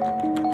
Thank you.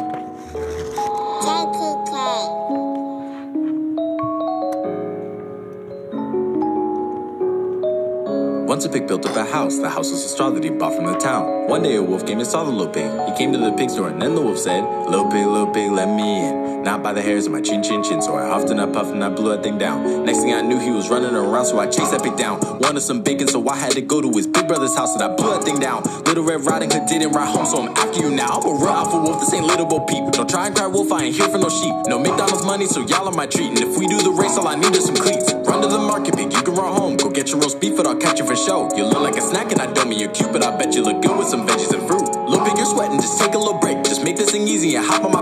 Once a pig built up a house. The house was a straw that he bought from the town. One day a wolf came and saw the little pig. He came to the pig's door and then the wolf said, Little pig, little pig, let me in. Not by the hairs of my chin, chin, chin. So I huffed and I puffed and I blew that thing down. Next thing I knew, he was running around, so I chased that pig down. Wanted some bacon, so I had to go to his big brother's house and I blew that thing down. Little Red Riding Hood didn't ride home, so I'm after you now. I'm a real alpha wolf, this ain't little Bo Peep. Don't try and cry wolf, I ain't here for no sheep. No McDonald's money, so y'all are my treat. And if we do the race, all I need is some cleats. Run to the market, pig, you can run home. Get your roast beef, but I'll catch you for show. You look like a snack and I don't mean you're cute, but I bet you look good with some veggies and fruit. Little bit, you're sweating, just take a little break. Just make this thing easy and hop on my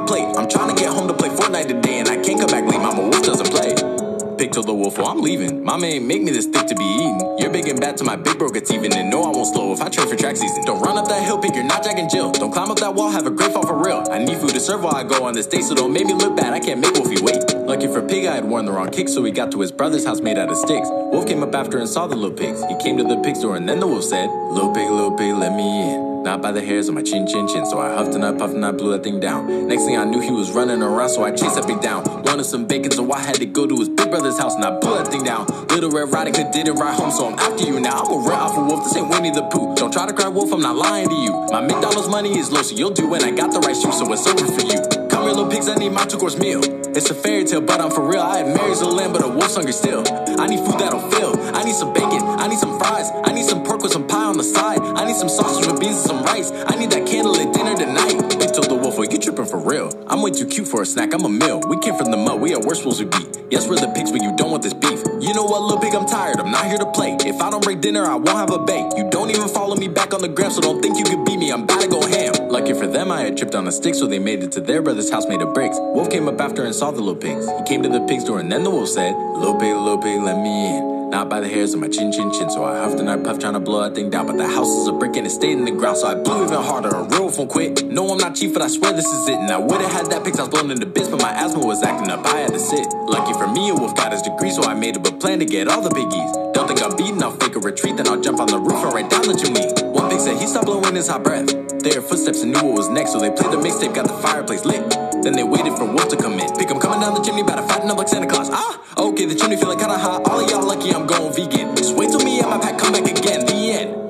wolf, well, I'm leaving. Mama ain't make me this thick to be eaten. You're big and bad to my big bro gets even. And no, I won't slow if I train for track season. Don't run up that hill, pig, you're not Jack and Jill. Don't climb up that wall, have a great fall for real. I need food to serve while I go on this day, so don't make me look bad. I can't make Wolfie wait. Lucky for Pig, I had worn the wrong kick, so he got to his brother's house made out of sticks. Wolf came up after and saw the little pigs. He came to the pig's door, and then the wolf said, Little pig, little pig, let me in. Not by the hairs of my chin, chin, chin. So I huffed and I puffed and I blew that thing down. Next thing I knew, he was running around, so I chased that pig down. Wanted some bacon, so I had to go to his big brother's house and I blew that thing down. Little Red Riding Hood didn't ride home, so I'm after you now. I'm a real alpha wolf, this ain't Winnie the Pooh. Don't try to cry wolf, I'm not lying to you. My McDonald's money is low, so you'll do when I got the right shoe, so it's over for you. Come here, little pigs, I need my two course meal. It's a fairy tale, but I'm for real. I had Mary's a lamb, but a wolf's hungry still. I need food that'll fill. I need some bacon. I need some fries. I need some pork with some pie on the side. I need some sausage with beans and some rice. I need that candlelit dinner tonight. They told the wolf, well, you tripping for real. I'm way too cute for a snack. I'm a meal. We came from the mud. We are worse wolves we beat. Yes, we're the pigs, but you don't want this beef. You know what, little pig, I'm tired. I'm not here to play. If I don't break dinner, I won't have a bake. You don't even follow me back on the gram, so don't think you can beat me. I'm about to go ham. Lucky for them, I had tripped on a stick, so they made it to their brother's house made of bricks. Wolf came up after and saw the little pigs. He came to the pig's door, and then the wolf said, Little pig, little pig, let me in. Not by the hairs of my chin, chin, chin. So I huffed and I puffed, trying to blow that thing down. But the house is a brick and it stayed in the ground. So I blew even harder. A real won't quit. No, I'm not cheap, but I swear this is it. And I would've had that pig's house blown into bits, but my asthma was acting up. I had to sit. Lucky for me, a wolf got his degree, so I made up a plan to get all the biggies. Don't think I'm beaten, I'll fake a retreat, then I'll jump on the roof and right down the chimney. One pig said he stopped blowing his hot breath. Heard footsteps and knew what was next, so they played the mixtape, got the fireplace lit. Then they waited for Wolf to come in. Pick him coming down the chimney, about to fatten up like Santa Claus. Ah, okay, the chimney feeling kinda hot. All of y'all lucky I'm going vegan. Just wait till me and my pack come back again. The end.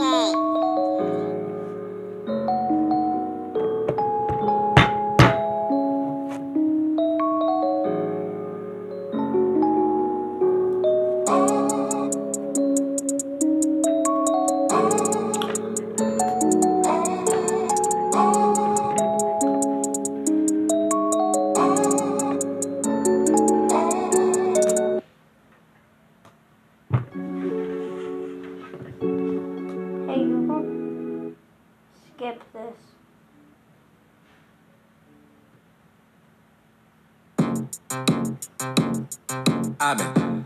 Hey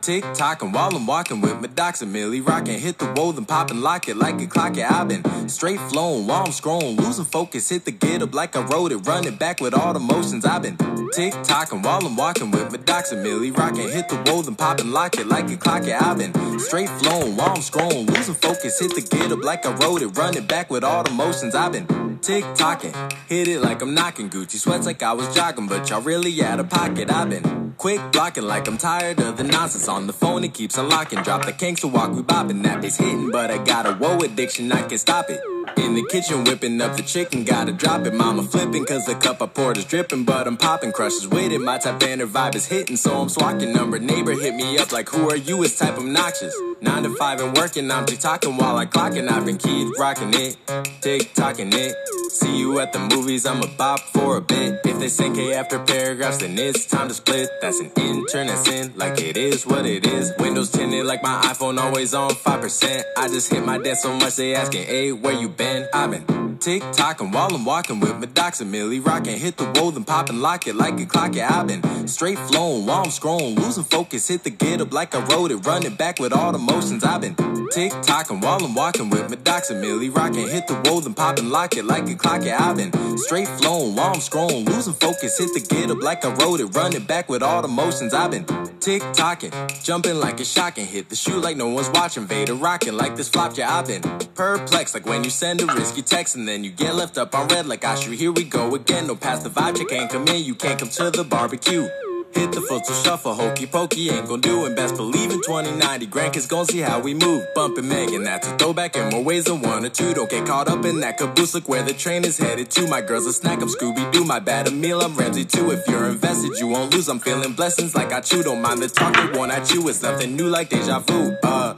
tick tocking while I'm walking with my docs and Millie rocking. Hit the wall and pop and lock it like a clock. Yeah, I've been straight flowing while I'm scrolling, losing focus. Hit the get up like I wrote it, run it back with all the motions. I've been tick tocking while I'm walking with my docs and Millie rocking. Hit the wall and pop and lock it like a clock. Yeah, I've been straight flowing while I'm scrolling, losing focus. Hit the get up like I wrote it, run it back with all the motions. I've been tick tocking, hit it like I'm knocking. Gucci sweats like I was jogging, but y'all really out of pocket. I've been quick blocking like I'm tired of the nonsense on the phone. It keeps unlocking. Drop the kinks to walk, we bopping. That bass hitting, but I got a woe addiction. I can stop it. In the kitchen, whipping up the chicken, gotta drop it. Mama flipping, cause the cup I poured is dripping, but I'm popping crushes with it. My type banner vibe is hitting, so I'm swatting. Number neighbor hit me up like, who are you? It's type obnoxious. Nine to five and working, I'm tick talking while I clocking. I've been kid rocking it, tick tocking it. See you at the movies, I'm a bop for a bit. If they sing K after paragraphs, then it's time to split. That's an internet sin, like it is what it is. Windows tinted like my iPhone, always on 5%. I just hit my desk so much they asking, hey, where you I've been tick tocking while I'm walking with my docs and Millie rocking. Hit the wall and pop and lock it like a clock. Yeah, I've been straight flowing while I'm scrolling, losing focus. Hit the get up like I wrote it, run it back with all the motions. I've been tick tocking while I'm walking with my docs and Millie rocking. Hit the wall and pop and lock it like a clock. Yeah, I've been straight flowing while I'm scrolling, losing focus. Hit the get up like I wrote it, run it back with all the motions. I've been tick tocking, jumping like a shocking, hit the shoe like no one's watching, Vader rocking like this flop yeah I've been perplexed like when you send a risky text and then you get left up on red like I should here we go again, no pass the vibe, you can't come in, you can't come to the barbecue. Hit the foot to shuffle, hokey pokey ain't gon' do it. Best believe in 2090, grandkids gon' see how we move. Bumpin' Megan, that's a throwback in more ways than one or two. Don't get caught up in that caboose, look where the train is headed to. My girl's a snack, I'm Scooby Doo. My bad a meal, I'm Ramsey too. If you're invested, you won't lose. I'm feeling blessings like I chew. Don't mind the talk, the one I chew. It's nothing new like deja vu. Uh,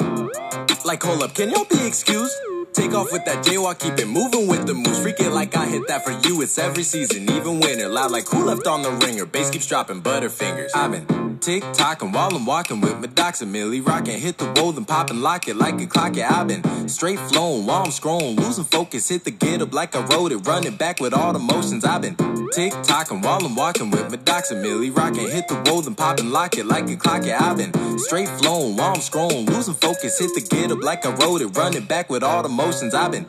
like hold up, can y'all be excused? Take off with that jaywalk, keep it moving with the moves. Freak it like I hit that for you. It's every season, even winter. Loud like who left on the ringer. Bass keeps dropping butterfingers. I've been tick tocking while I'm walking with my docs and Millie rocking. Hit the roll and pop and lock it like a clock. Yeah, I've been straight flowing while I'm scrolling, losing focus. Hit the get up like I wrote it, running back with all the motions. I've been tick tocking while I'm walking with my docs and Millie rocking. Hit the roll and pop and lock it like a clock. Yeah, I've been straight flowing while I'm scrolling, losing focus. Hit the get up like I wrote it, running back with all the motions. I've been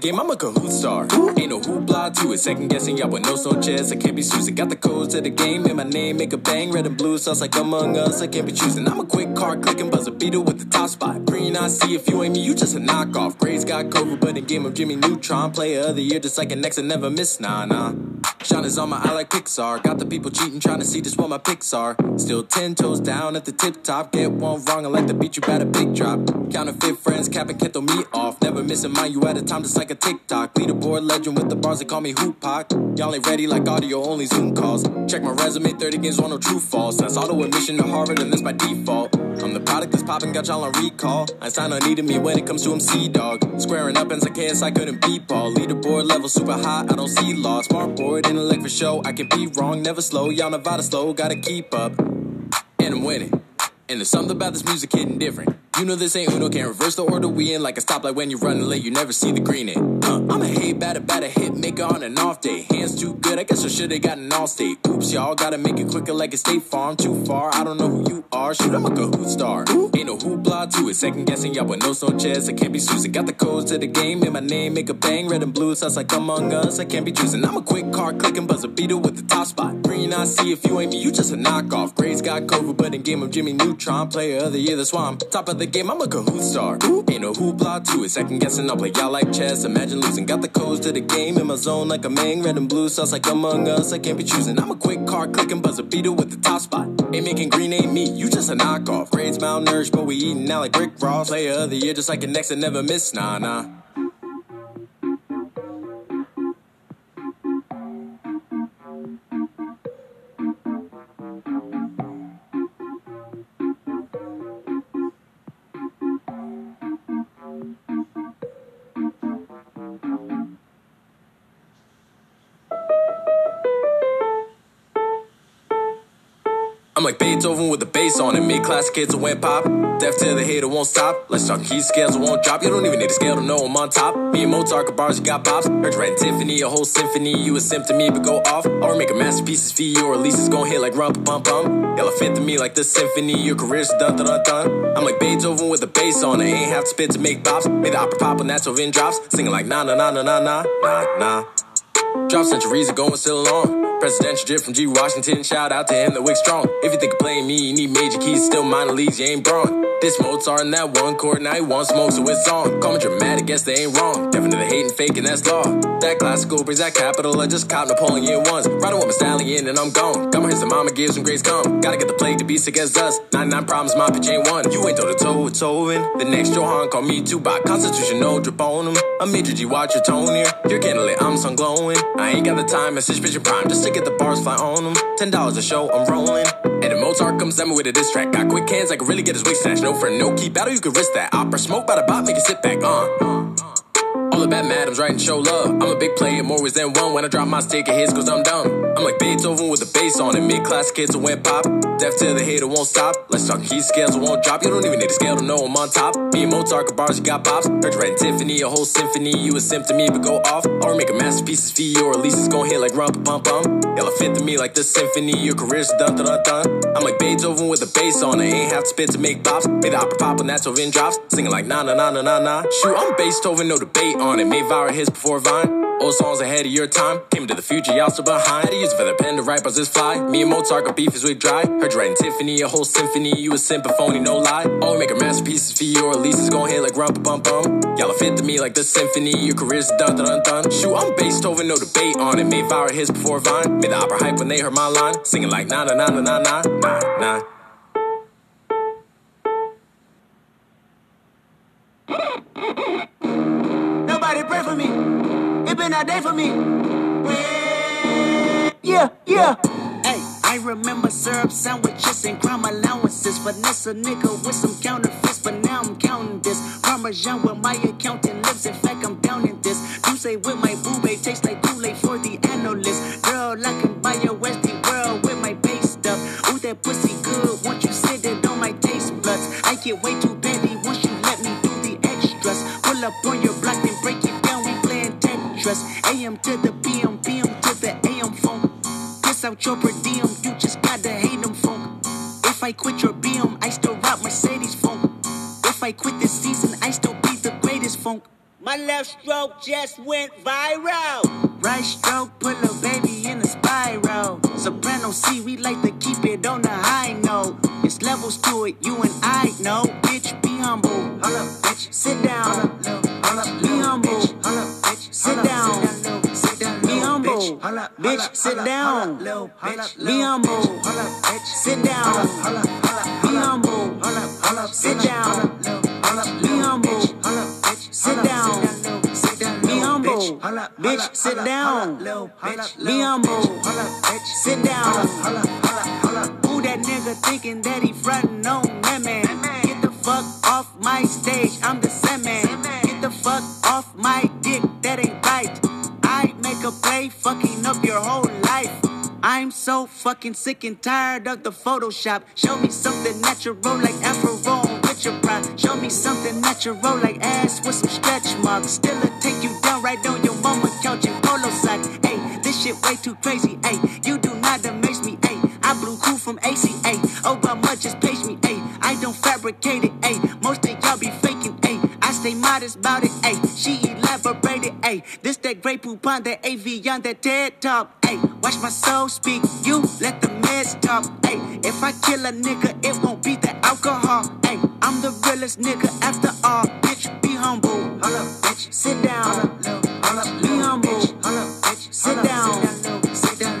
game, I'm a Kahoot star. Ain't no hoopla to it. Second guessing y'all with no no chess. I can't be choosing. Got the codes to the game in my name. Make a bang. Red and blue sauce like Among Us. I can't be choosing. I'm a quick card clicking buzzer beater with the top spot. Green, I see if you ain't me, you just a knockoff. Grades got COVID, but in game of Jimmy Neutron. Player of the year, just like an next and never miss. Nah, nah. Is on my eye like Pixar. Got the people cheating, trying to see just what my picks are. Still ten toes down at the tip top. Get one wrong, I like to beat you a big drop. Counterfeit friends, cap capping keto me off. Never missing mine, you at a time just like a TikTok. Leaderboard legend with the bars, they call me Hoop. Y'all ain't ready like audio, only Zoom calls. Check my resume, 30 games, on no true false. That's auto admission to Harvard, and that's by default. I'm the product that's popping, got y'all on recall. Einstein on needed me when it comes to MC dog. Squaring up and KS, I couldn't beat ball. Leaderboard level super high, I don't see loss. Smart board, intellect for show. I can be wrong, never slow. Y'all Nevada slow, gotta keep up. And I'm winning. And there's something about this music hitting different. You know this ain't Uno, can't reverse the order we in like a stoplight when you're running late, you never see the green in. Huh, I'm a hey batter, batter hit maker on an off day. Hands too good, I guess I should've got an all state. Oops, y'all gotta make it quicker like a state farm. Too far, I don't know who you are. Shoot, I'm a Kahoot star. Ain't no hoopla to it, second guessing y'all with no no chess. I can't be choosing, got the codes to the game in my name, make a bang. Red and blue sauce like Among Us, I can't be choosing. I'm a quick card clicking buzzer beater with the top spot. Green, I see if you ain't me, you just a knockoff. Grades got COVID, but in game of Jimmy Neutron, player of the year, that's why top of the game. I'm a Kahoot star. Ain't no hoopla to it, second guessing, I'll play y'all like chess. Imagine losing, got the codes to the game in my zone like a mang. Red and blue sauce like Among Us, I can't be choosing. I'm a quick card clicking buzzer beater with the top spot. Ain't making green, ain't me, you just a knockoff. Grades malnourished, but we eating now like Rick Ross. Player of the year, just like a next and never miss, nah, nah. Like Beethoven with the bass on it. Mid class kids who went pop. Deaf to the hater won't stop. Let's talk key scales it won't drop. You don't even need a scale to know I'm on top. Me and Mozart got bars, you got pops. Heard you Tiffany, a whole symphony. You a me, but go off. Or make a masterpiece for you, or at least it's gonna hit like rump bum bum. Y'all fit to me like the symphony. Your career's done dun dun. I'm like Beethoven with the bass on it. Ain't have to spit to make bops. Made the opera pop when over in drops. Singing like na na na na na na na na. Drop centuries ago and still on. Presidential drip from G. Washington. Shout out to him, the wick strong. If you think of playing me, you need major keys. Still minor leagues, you ain't brawn. This Mozart in that one chord, now he wants smoke, so it's on. Call me dramatic, guess they ain't wrong. Definitely hating, faking, that's law. That classical brings that capital. I just caught Napoleon once. Riding with my stallion and I'm gone. Got my hits mama gives some grace come. Gotta get the plague to be sick as us. 99 problems, my pitch ain't one. You ain't toe to toe with Tovin. The next Johan call me Tupac. Constitution, no drip on him. I'm Major G, watch your tone here. You're candlelit, I'm sun glowing. I ain't got the time, message vision prime. Just to get the bars fly on them. Ten dollars a show, I'm rolling. And the Mozart comes at me with a diss track. Got quick hands, I can really get his wig snatched. No friend, no key battle, you can risk that. Opera smoke by the bot, make it sit back. Uh. All bad madams writing show love. I'm a big player, more ways than one. When I drop my stick, it hits cause I'm dumb. I'm like Beethoven with the bass on it. Mid class kids who went pop. Deaf to the hater won't stop. Let's talk key scales, won't drop. You don't even need a scale to know I'm on top. Me and Mozart bars, you got pops. Heard you Tiffany, a whole symphony. You a to me, but go off. Or make a masterpiece for you, or at least it's gon' hit like rump pum pum. Y'all fit to me like the symphony. Your career's done, dun dun. I'm like Beethoven with a bass on it. Ain't have to spit to make pops. Made the opera pop when that's over in drops. Singing like na na na na na na. Shoot, I'm Beethoven, no debate on it. Made viral hits before Vine. Old songs ahead of your time. Came to the future, y'all still behind. I use it for the pen to write bars this fly. Me and Mozart got beef is wig dry. Heard bridge writing Tiffany, a whole symphony. You a symphony, no lie. Oh, make a masterpiece for you, or at least it's gonna hit like rump bum bum. Y'all fit to me like the symphony. Your career's done dun done. Shoot, I'm based over no debate on it. Made viral hits before Vine. Made the opera hype when they heard my line. Singing like na na na na na na na. Nobody pray for me. It been a day for me. Yeah, yeah. Remember syrup sandwiches and crime allowances. Finesse a nigga with some counterfeits, but now I'm counting this. Parmesan with my accountant lips. In fact, I'm down in this. You say with my boo babe tastes like too late for the analyst. Girl, I can buy your Westie world with my base stuff. Ooh, that pussy good. Once you sit it on my taste buds, I get way too petty once you let me do the extras. Pull up on your block and break it down. We playing Tetris. AM to the PM, PM to the AM phone. Piss out your per diem, If I quit your BM, I still rock Mercedes funk. If I quit this season, I still be the greatest funk. My left stroke just went viral. Right stroke put a baby in a spiral. Soprano C, we like to keep it on the high note. It's levels to it, you and I know. Bitch, be humble. Hold up, bitch. Sit down. Hold up, hold up, be humble. Hold up, bitch. Sit down. Humble. Bitch, sit down. Be humble. Bitch, sit down. Be humble. Sit down. Be humble. Bitch, sit down. Be humble. Bitch, sit down. Be humble. Sit down. Who that nigga thinking that he frontin' on me, man? Get the fuck off my stage, I'm the same man. Get the fuck off my dick, that ain't right. A play, fucking up your whole life. I'm so fucking sick and tired of the Photoshop. Show me something natural like Afro with your pride. Show me something natural like ass with some stretch marks. Still a take you down right on your mama couch in polo socks. Hey, this shit way too crazy. Hey, you do not amaze me. Hey, I blew cool from ACA. Obama just page me. Hey, I don't fabricate it. Hey, most of y'all be faking. Stay modest about it. Hey, she elaborated. Hey, this that great poop on that AV on that TED talk. Hey, watch my soul speak. You let the meds talk. Hey, if I kill a nigga, it won't be the alcohol. Hey, I'm the realest nigga after all. Bitch, be humble. Hold up, bitch. Sit down. Be humble. Sit down.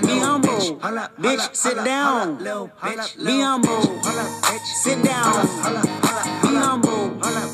Be humble. Bitch, sit down. Be humble. Sit down. Be humble.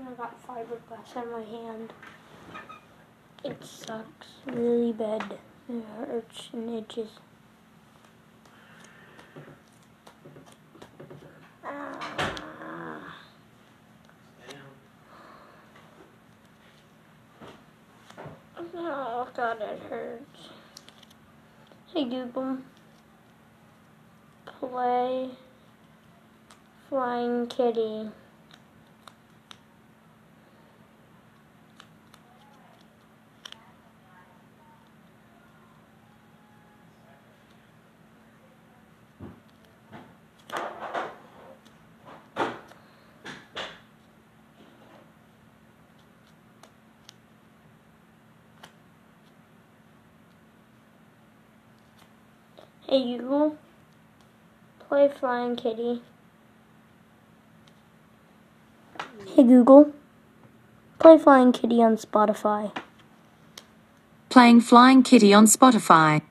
I got fiberglass on my hand. It sucks really bad. It hurts and itches. Ah. Oh god, it hurts. Hey Google, play Flying Kitty. Hey Google, play Flying Kitty. Hey Google, play Flying Kitty on Spotify. Playing Flying Kitty on Spotify.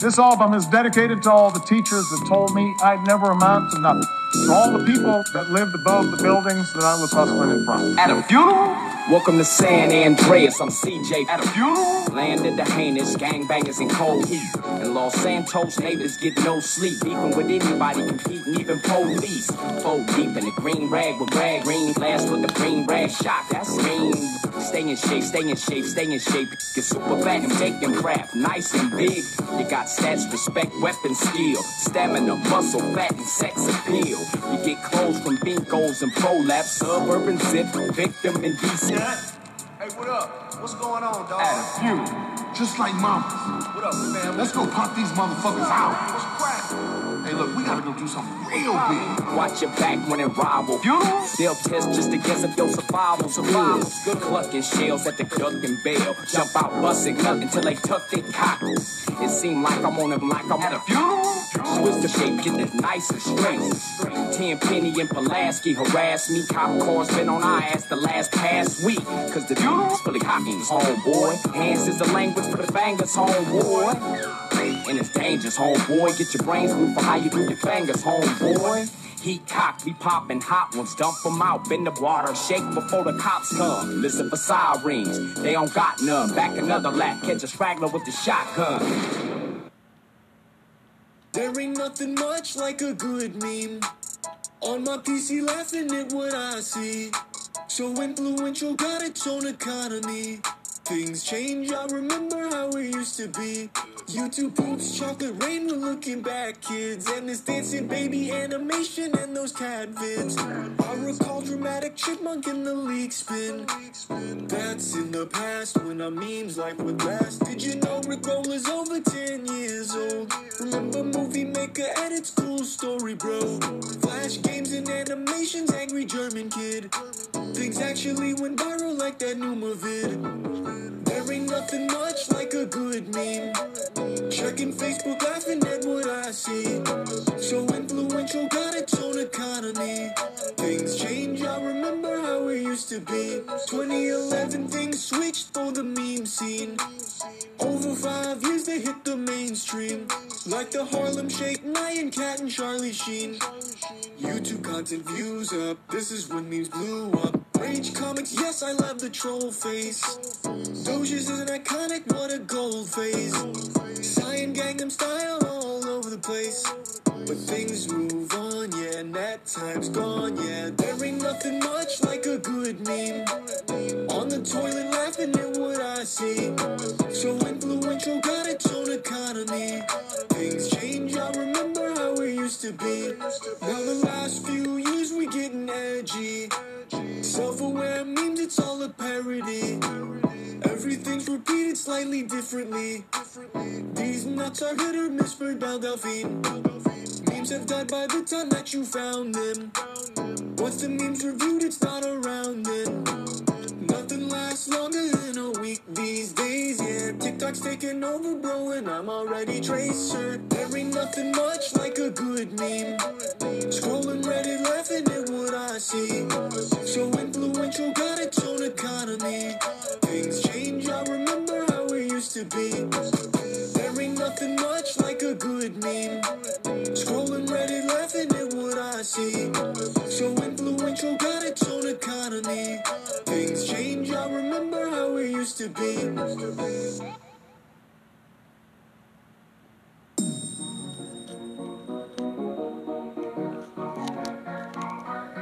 This album is dedicated to all the teachers that told me I'd never amount to nothing. To all the people that lived above the buildings that I was hustling in front. At a funeral? Welcome to San Andreas. I'm CJ. At a funeral? Landed the heinous gangbangers in cold heat. In Los Santos, neighbors get no sleep. Even with anybody competing, even police. Four deep in the green rag with rag green glass with the green rag shot. That's mean. Stay in shape, stay in shape, stay in shape. Get super fat and make them crap. Nice and big. You got stats, respect, weapon, skill. Stamina, muscle, fat, and sex appeal. You get clothes from Binkos and prolapse. Suburban zip, victim and decent. Hey, what up? What's going on, dog? At a funeral. Just like mamas. What up, fam? Let's go pop these motherfuckers out. Hey, look, we gotta go do something real big. Watch your back when it rival. Still test just to guess if your survival survival. Good clucking shells at the duck and bell. Jump out busting nothing until they tuck their cock. It seem like I'm on them like I'm at a funeral. Switch the shape, get it nice and straight. Ten Penny and Pulaski harass me. Cop cars been on our ass the last past week. Cause the funeral's fully hockey's homeboy. Hands is the language for the bangers, homeboy. And it's dangerous, homeboy. Get your brains moved for how you do your fingers, homeboy. Heat cocked, we poppin' hot ones, dump 'em out, bend the water, shake before the cops come. Listen for sirens, they don't got none. Back another lap, catch a straggler with the shotgun. There ain't nothing much like a good meme. On my PC, laughing at what I see. So influential, got its own economy. Things change, I remember how it used to be. YouTube poops, chocolate rain, we're looking back, kids. And this dancing baby animation and those cat vids. I recall dramatic chipmunk in the leak spin. That's in the past when our memes life would last. Did you know Rick Roll is over 10 years old? Remember Movie Maker and its cool story, bro. Flash games and animations, angry German kid. Things actually went viral like that new vid. There ain't nothing much like a good meme. Checking Facebook, laughing at what I see. So influential, got its own economy. Things change, I remember how it used to be. 2011, things switched for the meme scene. Over five years, they hit the mainstream. Like the Harlem Shake, Nyan Cat, and Charlie Sheen. YouTube content views up, this is when memes blew up. Rage comics, yes, I love the troll face. Doges is an iconic, what a gold phase. Cyan Gangnam style all over the place. But things move on, yeah, and that time's gone, yeah. There ain't nothing much like a good meme. On the toilet laughing at what I see. So influential, got its own economy. Things change, I remember how it used to be. Now the last few years we getting edgy. Self-aware memes, it's all a parody. Everything's repeated slightly differently. These nuts are hit or miss for Belle Delphine. Memes have died by the time that you found them. Once the memes reviewed, it's not around then. Nothing lasts longer than a week these days, yeah. TikTok's taking over, bro, and I'm already tracer. There ain't nothing much like a good meme. Scrolling Reddit, laughing at what I see. So influential, got its own economy. Things change, I remember how it used to be. There ain't nothing much like a good meme. Scrolling Reddit, laughing at what I see. So influential, got its own economy. Things change, I remember how we used to be.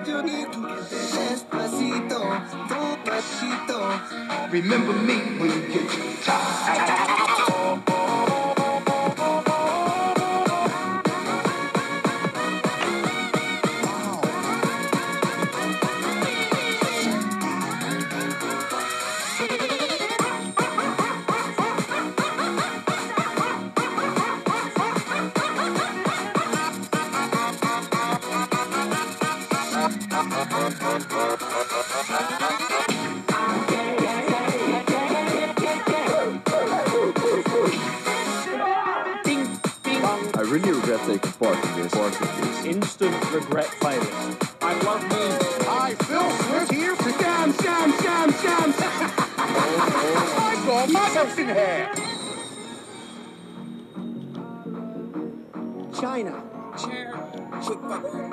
Get despacito, despacito. Remember me when you get tired. really regret taking part in this. Part in this. Instant regret failing. I love me. I Phil good here to jam, jam, jam, jam. I got my in here. China. Chair. Quick button.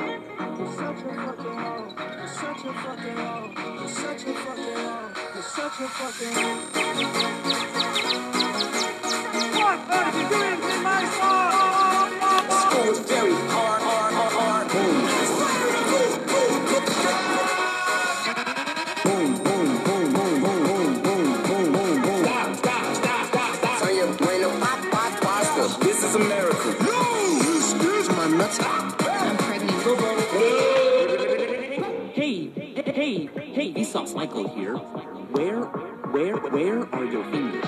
You're such a fucking hoe. You're such a fucking hoe. You're such a fucking hoe. You're such a fucking hoe. What? Are you doing in my song? Very hard, hard, hard, hard. Boom. Pregnant. Hey, hey, hey, Vsauce Michael here. Where, where, where are your fingers?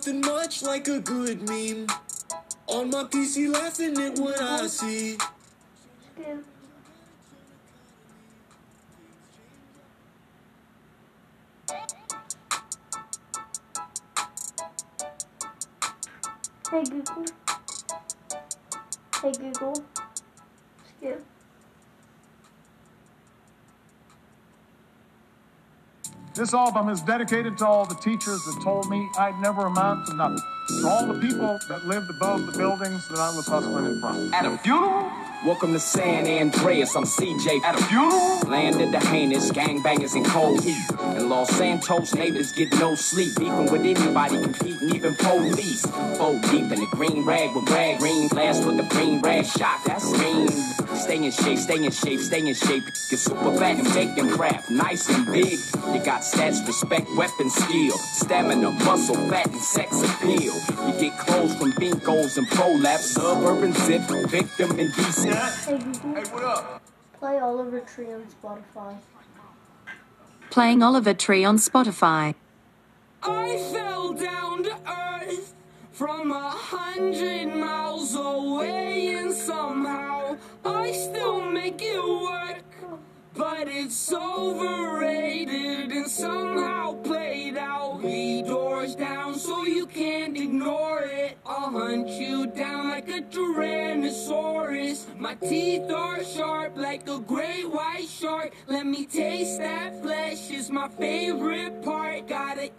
Nothing much like a good meme. On my PC laughing at what I see. This album is dedicated to all the teachers that told me I'd never amount to nothing. To all the people that lived above the buildings that I was hustling in front. At a funeral? Welcome to San Andreas, I'm CJ. At a funeral? Landed the heinous gangbangers in cold heat. In Los Santos, neighbors get no sleep. Even with anybody, competing, even police. Four deep in the green rag with rag. Green glass with the green rag shot. That's green. Stay in shape, stay in shape, stay in shape. Get super fat and bacon crap, nice and big. You got stats, respect, weapon, skill. Stamina, muscle, fat, and sex appeal. You get clothes from Bincos and ProLaps. Suburban zip, victim and decent. Hey Hey, what up? Play Oliver Tree on Spotify. Playing Oliver Tree on Spotify. I fell down to earth from a hundred miles away, and somehow I still make it work. But it's overrated and somehow played out. The doors down so you can't ignore it. I'll hunt you down like a Tyrannosaurus. My teeth are sharp like a great white shark. Let me taste that flesh, is my favorite part. Got an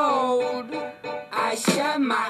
road, I shut my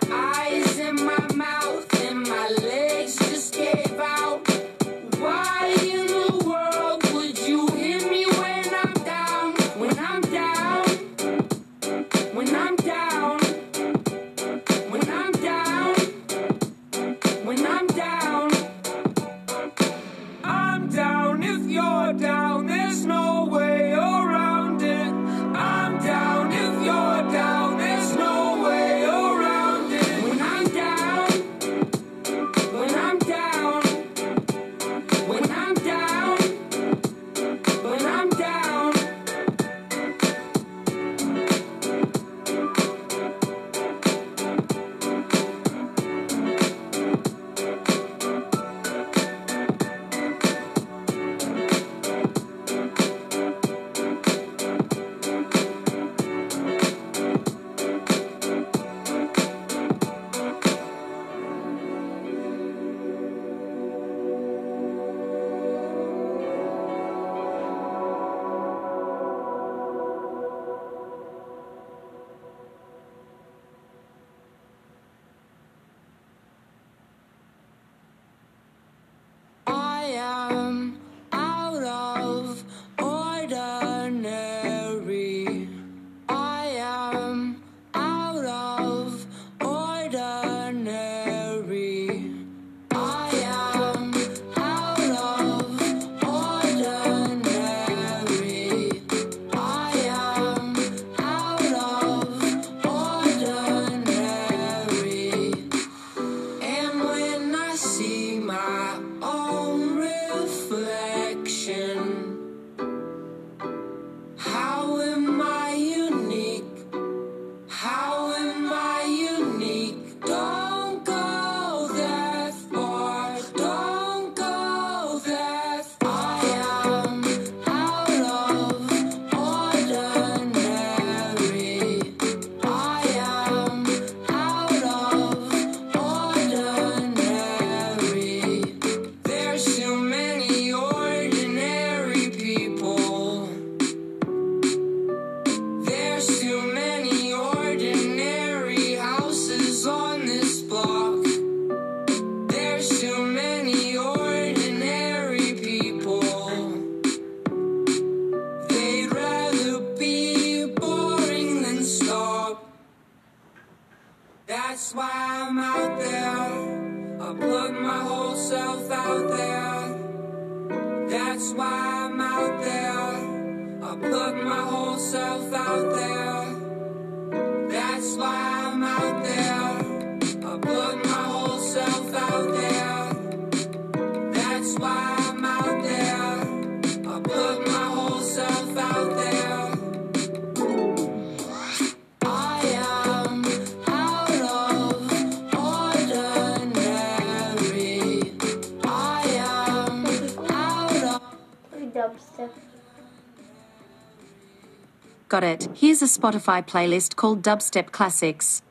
is a Spotify playlist called Dubstep Classics.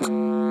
うん。